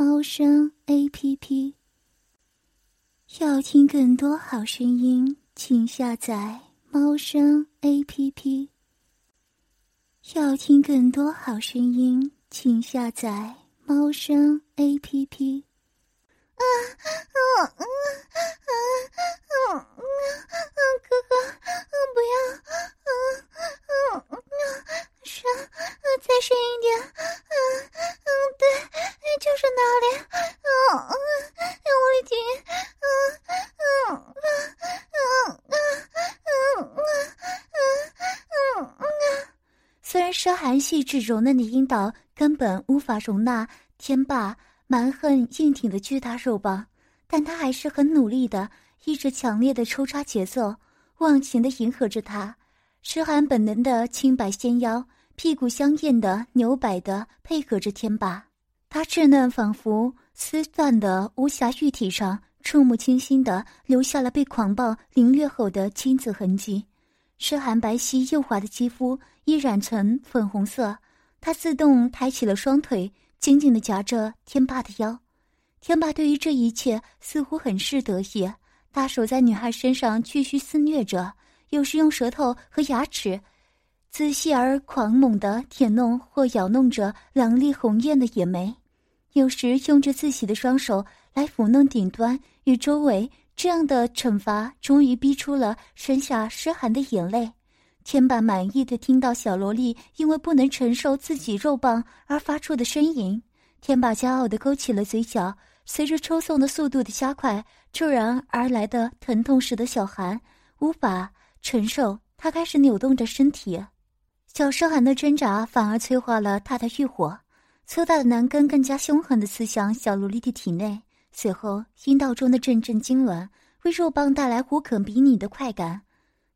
猫声 A P P。要听更多好声音，请下载猫声 A P P。要听更多好声音，请下载猫声 A P P。啊啊啊啊啊啊啊！哥哥，不要！啊啊啊！深，再深一点。嗯嗯，对，就是那里。嗯嗯，用力挺。嗯嗯嗯嗯嗯嗯嗯嗯嗯。虽然奢寒细致柔嫩的阴道根本无法容纳天霸。蛮横硬挺的巨大肉棒，但他还是很努力的，一直强烈的抽插节奏，忘情的迎合着他。诗涵本能的轻摆纤腰，屁股香艳的扭摆的配合着天霸。他稚嫩仿佛丝缎的无瑕玉体上，触目清新的留下了被狂暴凌虐后的青紫痕迹。诗涵白皙幼滑的肌肤已染成粉红色，他自动抬起了双腿。紧紧的夹着天霸的腰，天霸对于这一切似乎很是得意，大手在女孩身上继续肆虐着，有时用舌头和牙齿仔细而狂猛的舔弄或咬弄着两粒红艳的眼眉，有时用着自己的双手来抚弄顶端与周围。这样的惩罚终于逼出了身下湿寒的眼泪。天霸满意的听到小萝莉因为不能承受自己肉棒而发出的呻吟，天霸骄傲的勾起了嘴角。随着抽送的速度的加快，骤然而来的疼痛使得小寒无法承受，他开始扭动着身体。小诗寒的挣扎反而催化了他的欲火，粗大的男根更加凶狠的刺向小萝莉的体内。随后，阴道中的阵阵痉挛为肉棒带来无可比拟的快感。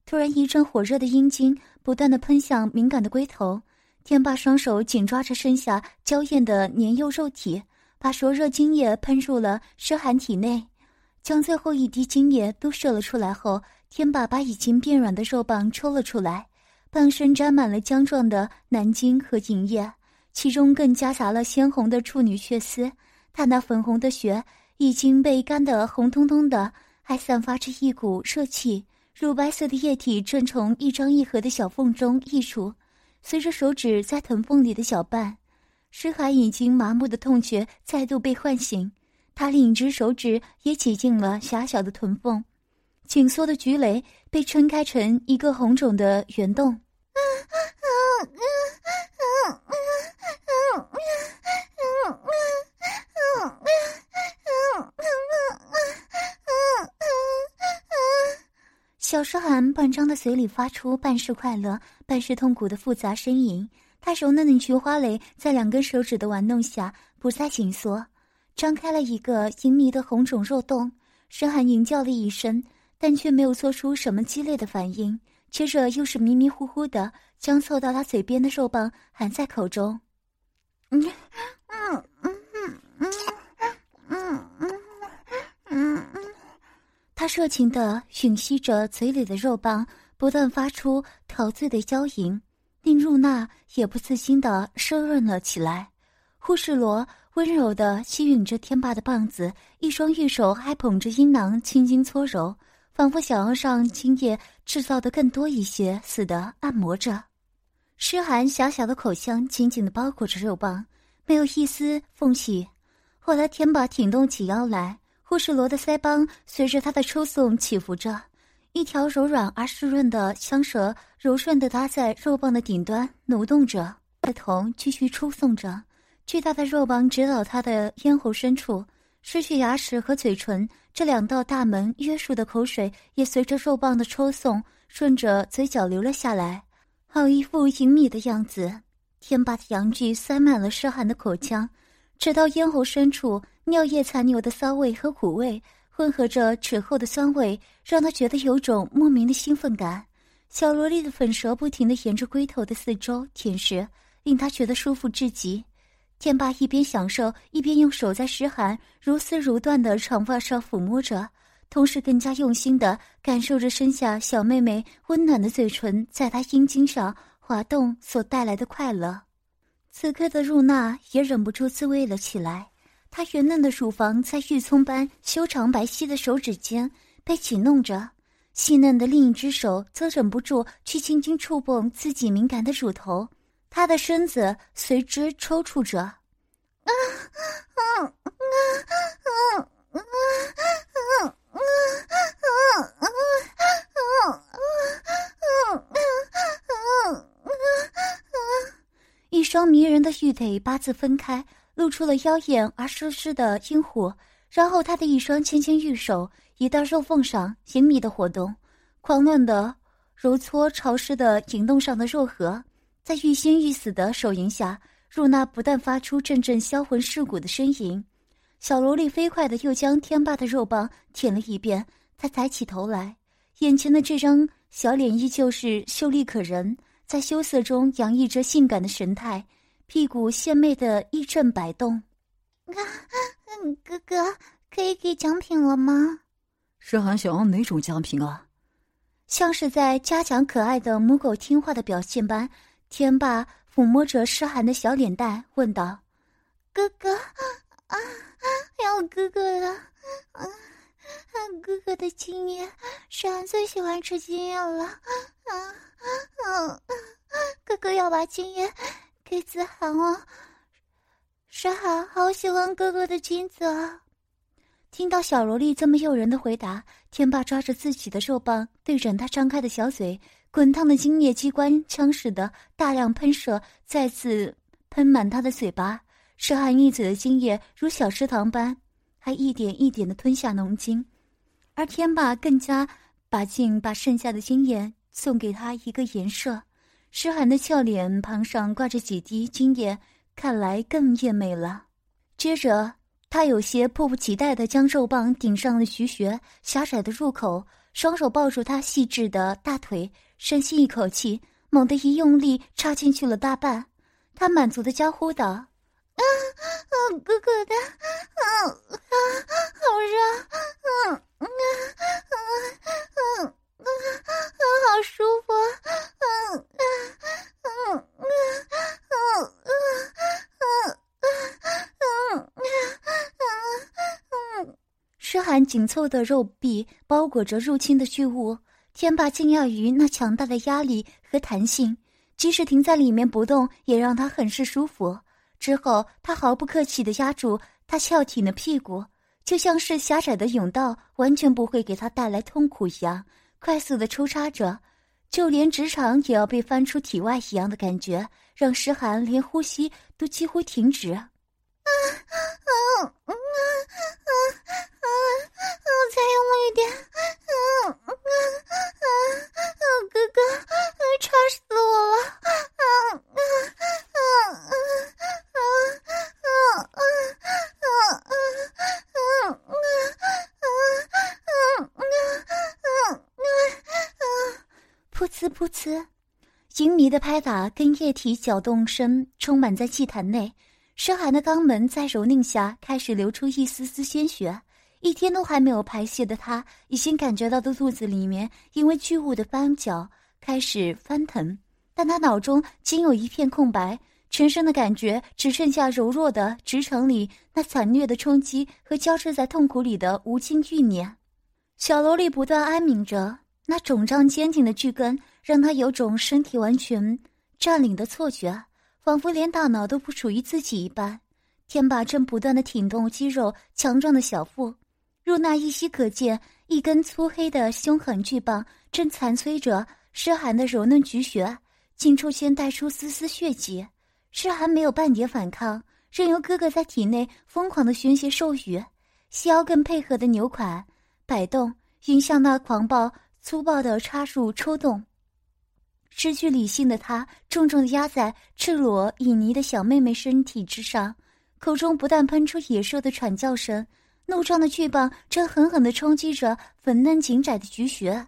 突然，一阵火热的阴茎不断的喷向敏感的龟头，天霸双手紧抓着身下娇艳的年幼肉体，把灼热精液喷入了诗涵体内。将最后一滴精液都射了出来后，天霸把已经变软的肉棒抽了出来，半身沾满了浆状的男精和银液，其中更夹杂了鲜红的处女血丝。他那粉红的血已经被干得红彤彤的，还散发着一股热气。乳白色的液体正从一张一合的小缝中溢出，随着手指在臀缝里的搅拌，诗涵已经麻木的痛觉再度被唤醒。他另一只手指也挤进了狭小的臀缝，紧缩的菊蕾被撑开成一个红肿的圆洞。小诗涵半张的嘴里发出半是快乐、半是痛苦的复杂呻吟。他柔嫩的菊花蕾在两根手指的玩弄下不再紧缩，张开了一个隐秘的红肿肉洞。诗涵吟叫了一声，但却没有做出什么激烈的反应。接着又是迷迷糊糊的将凑到他嘴边的肉棒含在口中。嗯嗯嗯嗯嗯嗯嗯嗯嗯。他热情的吮吸着嘴里的肉棒，不断发出陶醉的娇吟，令露娜也不自禁的湿润了起来。护士罗温柔的吸吮着天霸的棒子，一双玉手还捧着阴囊，轻轻搓揉，仿佛想要让精液制造的更多一些似的按摩着。诗涵狭小的口腔紧紧地包裹着肉棒，没有一丝缝隙。后来天霸挺动起腰来。护士罗的腮帮随着他的抽送起伏着，一条柔软而湿润的香舌柔顺地搭在肉棒的顶端挪动着，的头继续抽送着，巨大的肉棒直捣他的咽喉深处，失去牙齿和嘴唇这两道大门约束的口水也随着肉棒的抽送顺着嘴角流了下来，好一副隐秘的样子。天霸的阳具塞满了湿寒的口腔。直到咽喉深处尿液残留的骚味和苦味混合着齿后的酸味，让他觉得有种莫名的兴奋感。小萝莉的粉舌不停地沿着龟头的四周舔舐，令他觉得舒服至极。天霸一边享受，一边用手在湿寒如丝如缎的长发上抚摸着，同时更加用心地感受着身下小妹妹温暖的嘴唇在他阴茎上滑动所带来的快乐。此刻的入娜也忍不住自慰了起来，她圆嫩的乳房在玉葱般修长白皙的手指间被紧弄着，细嫩的另一只手则忍不住去轻轻触碰自己敏感的乳头，她的身子随之抽搐着。一双迷人的玉腿八字分开，露出了妖艳而湿湿的阴火。然后，他的一双纤纤玉手移到肉缝上，隐秘的活动，狂乱的揉搓潮湿的引动上的肉核。在欲仙欲死的手淫下，露娜不但发出阵阵销魂蚀骨的呻吟。小萝莉飞快的又将天霸的肉棒舔了一遍。她抬起头来，眼前的这张小脸依旧是秀丽可人。在羞涩中洋溢着性感的神态，屁股献媚的一阵摆动。啊，哥哥，可以给奖品了吗？诗涵想要哪种奖品啊？像是在嘉奖可爱的母狗听话的表现般，天霸抚摸着诗涵的小脸蛋，问道：“哥哥，啊，要哥哥了，哥哥的经验，诗涵最喜欢吃经验了，啊。”嗯，哥哥要把金叶给子涵哦！诗涵好喜欢哥哥的金子啊！听到小萝莉这么诱人的回答，天霸抓着自己的肉棒，对准她张开的小嘴，滚烫的精液机关枪似的大量喷射，再次喷满他的嘴巴。诗涵一嘴的精液如小池塘般，还一点一点的吞下浓精，而天霸更加把劲，把剩下的精液。送给他一个颜色，诗涵的俏脸庞上挂着几滴精液，看来更艳美了。接着，他有些迫不及待地将肉棒顶上了徐学狭窄的入口，双手抱住他细致的大腿，深吸一口气，猛地一用力插进去了大半。他满足的娇呼道：“啊啊，哥哥的，啊啊，好热，嗯啊啊啊啊啊，好舒服，嗯啊啊啊啊啊啊。啊”啊啊啊诗涵紧凑的肉壁包裹着入侵的巨物，天霸惊讶于那强大的压力和弹性，即使停在里面不动，也让他很是舒服。之后，他毫不客气地压住他翘挺的屁股，就像是狭窄的甬道完全不会给他带来痛苦一样。快速的抽插着，就连直肠也要被翻出体外一样的感觉，让诗涵连呼吸都几乎停止。啊啊啊啊啊啊！再用力一点！啊啊啊啊！哥哥，插死我了！啊啊啊啊啊啊啊啊啊啊！噗呲噗呲，淫迷的拍打跟液体搅动声充满在祭坛内。深寒的肛门在蹂躏下开始流出一丝丝鲜血。一天都还没有排泄的他，已经感觉到的肚子里面因为巨物的翻搅开始翻腾，但他脑中仅有一片空白，全身的感觉只剩下柔弱的直肠里那惨虐的冲击和交织在痛苦里的无尽欲念。小萝莉不断哀鸣着。那肿胀坚挺的巨根让他有种身体完全占领的错觉，仿佛连大脑都不属于自己一般。天霸正不断的挺动肌肉强壮的小腹，入那依稀可见一根粗黑的凶狠巨棒正残摧着诗涵的柔嫩菊穴，近处间带出丝丝血迹。诗涵没有半点反抗，任由哥哥在体内疯狂的宣泄授予，细腰更配合的扭款摆动，迎向那狂暴。粗暴的插入抽动，失去理性的他重重的压在赤裸旖旎的小妹妹身体之上，口中不断喷出野兽的喘叫声，怒撞的巨棒正狠狠的冲击着粉嫩紧窄的菊穴。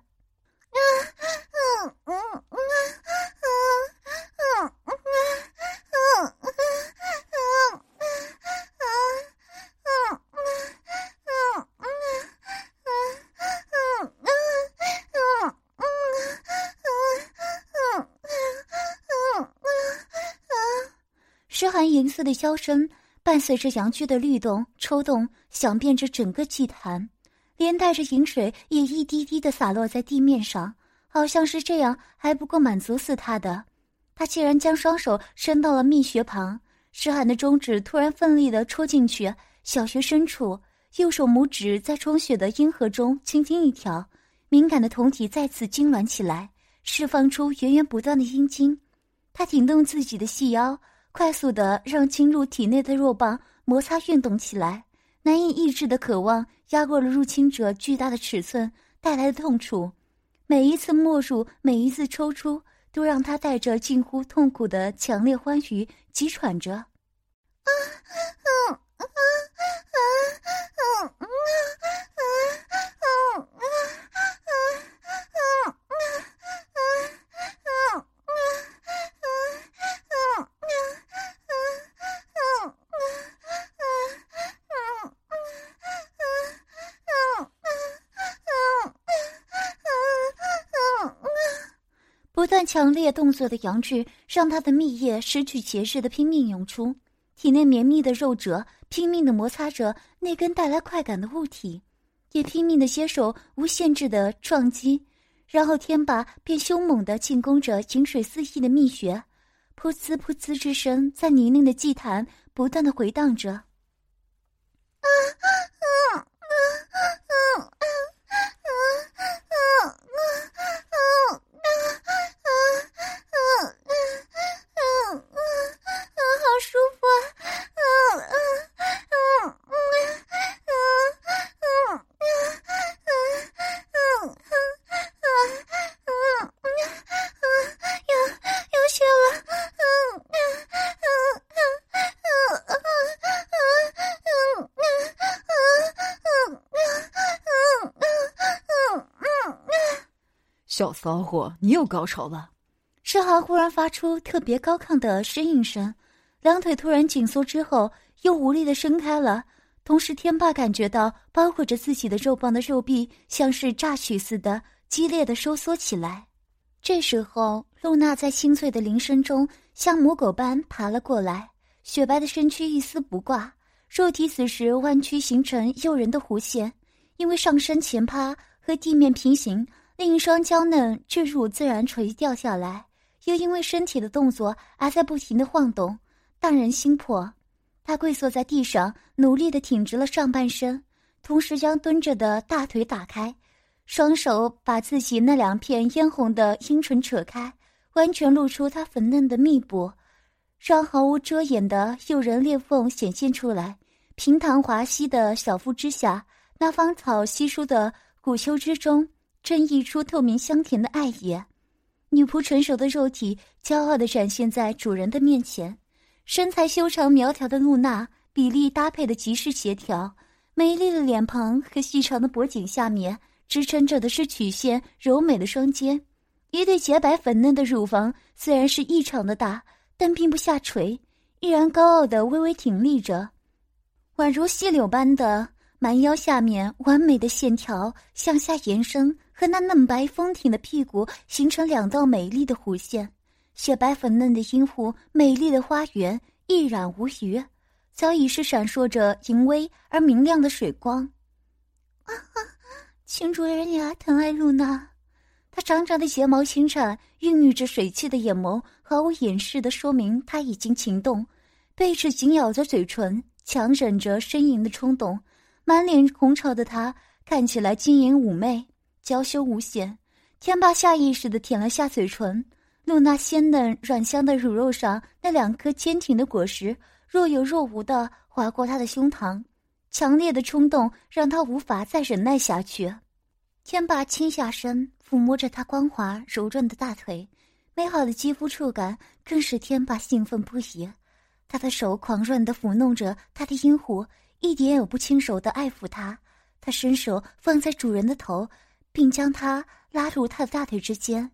诗涵银色的箫声伴随着阳具的律动、抽动，响遍着整个祭坛。连带着饮水也一滴滴的洒落在地面上，好像是这样还不够满足死他的。他竟然将双手伸到了蜜穴旁，诗涵的中指突然奋力的戳进去，小穴深处，右手拇指在充血的阴核中轻轻一挑，敏感的酮体再次痉挛起来，释放出源源不断的阴茎。他挺动自己的细腰，快速的让侵入体内的弱棒摩擦运动起来。难以抑制的渴望压过了入侵者巨大的尺寸带来的痛楚。每一次没入每一次抽出都让他带着近乎痛苦的强烈欢愉急喘着。强烈动作的阳具，让他的蜜液失去节制的拼命涌出，体内绵密的肉褶拼命的摩擦着那根带来快感的物体，也拼命的接受无限制的撞击，然后天霸便凶猛的进攻着井水四溢的蜜穴，噗呲噗呲之声在泥泞的祭坛不断的回荡着。小骚货，你又高潮了！诗涵忽然发出特别高亢的呻吟声，两腿突然紧缩之后又无力的伸开了。同时，天霸感觉到包裹着自己的肉棒的肉壁像是榨取似的激烈的收缩起来。这时候，露娜在清脆的铃声中像母狗般爬了过来，雪白的身躯一丝不挂，肉体此时弯曲形成诱人的弧线，因为上身前趴和地面平行。另一双娇嫩巨乳自然垂掉下来，又因为身体的动作而在不停的晃动，荡人心魄。他跪坐在地上，努力的挺直了上半身，同时将蹲着的大腿打开，双手把自己那两片嫣红的阴唇扯开，完全露出他粉嫩的密布，让毫无遮掩的诱人裂缝显现出来。平坦滑溪的小腹之下，那芳草稀疏的骨丘之中。正溢出透明香甜的爱意，女仆成熟的肉体骄傲地展现在主人的面前。身材修长苗条的露娜，比例搭配的极是协调。美丽的脸庞和细长的脖颈下面支撑着的是曲线柔美的双肩，一对洁白粉嫩的乳房虽然是异常的大，但并不下垂，依然高傲的微微挺立着，宛如细柳般的蛮腰下面完美的线条向下延伸。和那嫩白丰挺的屁股形成两道美丽的弧线，雪白粉嫩的阴户，美丽的花园一览无余，早已是闪烁着淫威而明亮的水光。啊哈，请主人牙，疼爱露娜。她长长的睫毛轻颤，孕育着水汽的眼眸毫无掩饰的说明她已经情动，贝齿紧咬着嘴唇，强忍着呻吟的冲动，满脸红潮的她看起来晶莹妩媚。娇羞无限，天霸下意识的舔了下嘴唇，露娜鲜嫩软香的乳肉上那两颗坚挺的果实若有若无的划过他的胸膛，强烈的冲动让他无法再忍耐下去。天霸轻下身，抚摸着她光滑柔润的大腿，美好的肌肤触感更使天霸兴奋不已。他的手狂乱地抚弄着他的阴户，一点也不轻手地爱抚他。他伸手放在主人的头，并将他拉入他的大腿之间。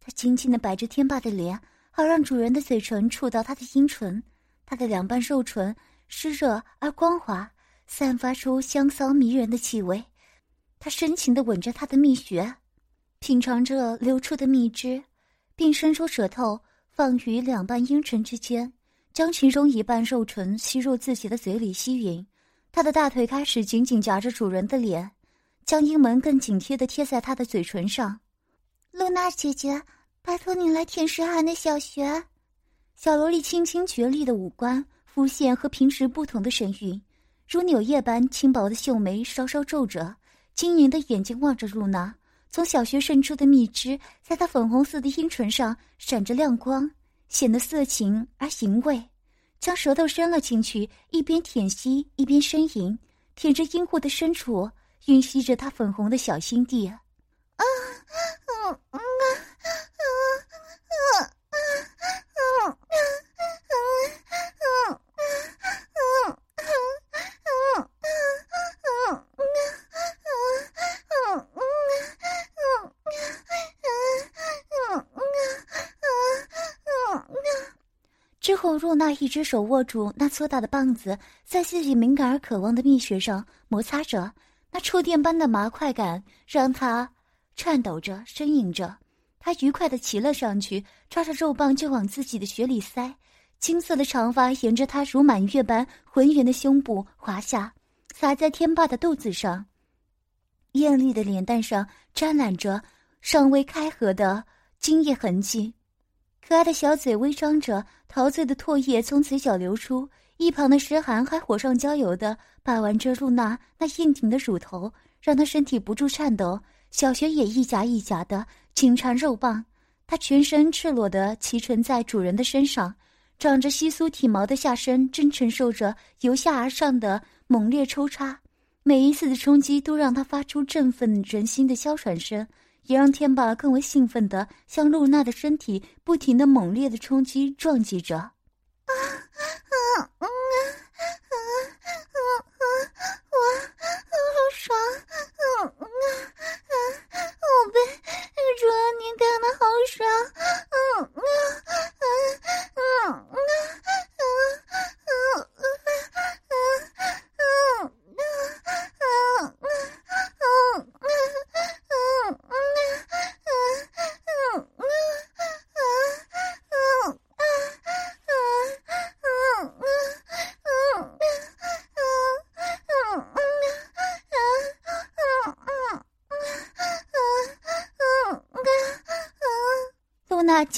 他轻轻地摆着天霸的脸，好让主人的嘴唇触到他的阴唇。他的两瓣肉唇湿热而光滑，散发出香骚迷人的气味。他深情地吻着他的蜜穴，品尝着流出的蜜汁，并伸出舌头放于两瓣阴唇之间。将其中一半肉唇吸入自己的嘴里吸吮，他的大腿开始紧紧夹着主人的脸，将阴门更紧贴的贴在他的嘴唇上。露娜姐姐，拜托你来舔石涵的小穴。小萝莉清清绝丽的五官浮现和平时不同的神韵，如柳叶般轻薄的秀眉稍稍皱着，晶莹的眼睛望着露娜，从小穴渗出的蜜汁在她粉红色的阴唇上闪着亮光。显得色情而淫秽，将舌头伸了进去，一边舔吸一边呻吟，舔着阴户的深处，吮吸着他粉红的小心地。啊，嗯嗯啊，啊啊啊啊啊啊啊啊啊啊啊啊！之后，若娜一只手握住那粗大的棒子，在自己敏感而渴望的蜜穴上摩擦着，那触电般的麻快感让他颤抖着、呻吟着。他愉快地骑了上去，抓着肉棒就往自己的穴里塞。金色的长发沿着他如满月般浑圆的胸部滑下，洒在天霸的肚子上。艳丽的脸蛋上沾染着尚未开合的精液痕迹。可爱的小嘴微张着，陶醉的唾液从嘴角流出。一旁的诗涵还火上浇油的把玩着露娜那硬挺的乳头，让她身体不住颤抖。小雪也一夹一夹的紧缠肉棒，她全身赤裸的骑乘在主人的身上，长着稀疏体毛的下身正承受着由下而上的猛烈抽插。每一次的冲击都让她发出振奋人心的哮喘声。也让天霸更为兴奋的向露娜的身体不停的猛烈的冲击撞击着，啊 啊啊啊啊啊啊啊！好爽啊啊啊！宝贝，主要你干的好爽啊啊啊啊啊！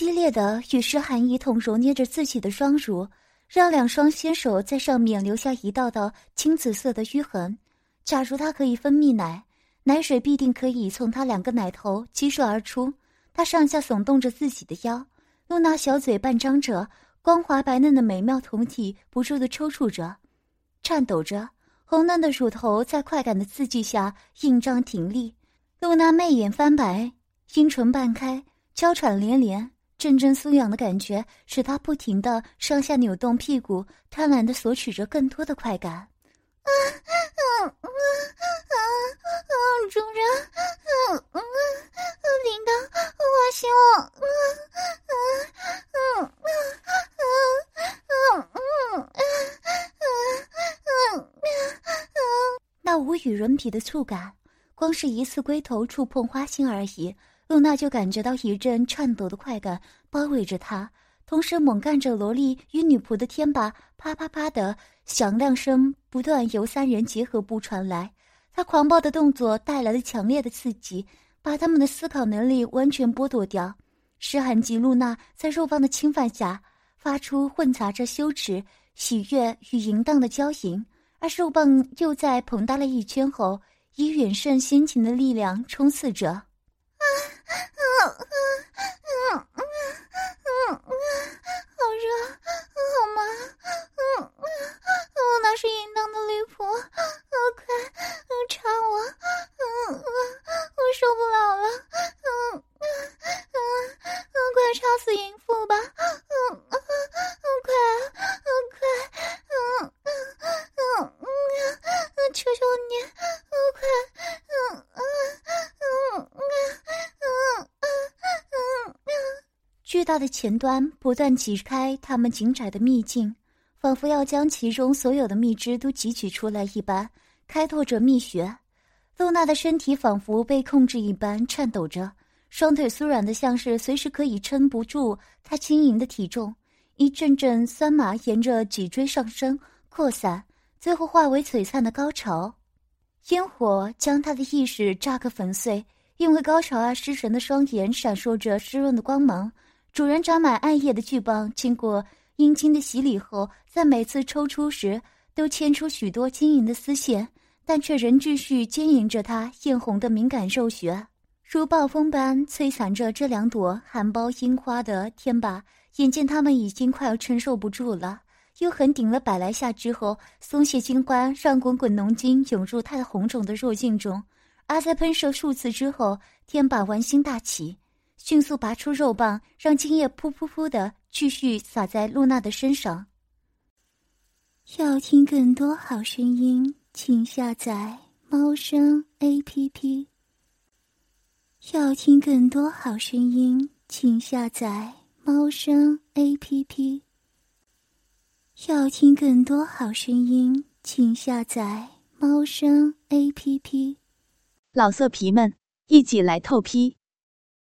激烈的与诗涵一同揉捏着自己的双乳，让两双纤手在上面留下一道道青紫色的淤痕。假如他可以分泌奶，奶水必定可以从他两个奶头激射而出。他上下耸动着自己的腰，露娜小嘴半张着，光滑白嫩的美妙酮体不住的抽搐着，颤抖着，红嫩的乳头在快感的刺激下硬胀挺立。露娜媚眼翻白，阴唇半开。娇喘连连，阵阵酥痒的感觉使他不停的上下扭动屁股，贪婪的索取着更多的快感。啊啊啊啊啊！主人，啊啊啊！领导，我希望！啊啊啊啊啊啊啊啊啊啊！那无与伦比的触感，光是一次龟头触碰花心而已。露娜就感觉到一阵颤抖的快感包围着她，同时猛干着萝莉与女仆的天把，啪啪啪的响亮声不断由三人结合部传来。她狂暴的动作带来了强烈的刺激，把他们的思考能力完全剥夺掉。诗涵及露娜在肉棒的侵犯下，发出混杂着羞耻、喜悦与淫荡的娇吟，而肉棒又在膨大了一圈后，以远胜先前的力量冲刺着。嗯嗯嗯嗯嗯嗯，好热，好麻，嗯嗯，我那是淫荡的女仆，快，插我，嗯嗯，我受不了了，嗯嗯嗯，快插死淫妇吧，嗯嗯，快，大的前端不断挤开他们紧窄的秘境，仿佛要将其中所有的蜜汁都汲取出来一般，开拓着蜜穴。露娜的身体仿佛被控制一般颤抖着，双腿酥软的像是随时可以撑不住她轻盈的体重。一阵阵酸麻沿着脊椎上升扩散，最后化为璀璨的高潮。烟火将他的意识炸个粉碎，因为高潮而失神的双眼闪烁着湿润的光芒。主人长满暗液的巨棒，经过阴茎的洗礼后，在每次抽出时都牵出许多晶莹的丝线，但却仍继续牵引着它艳红的敏感肉穴，如暴风般摧残着这两朵含苞樱花的天霸。眼见他们已经快要承受不住了。又狠顶了百来下之后，松懈金冠让滚滚浓精涌入他的红肿的肉茎中，而在喷射数次之后，天霸玩心大起，迅速拔出肉棒，让精液噗噗噗的继续洒在露娜的身上。要听更多好声音，请下载猫声 A P P。要听更多好声音，请下载猫声 A P P。要听更多好声音，请下载猫声 A P P。老色皮们，一起来透批！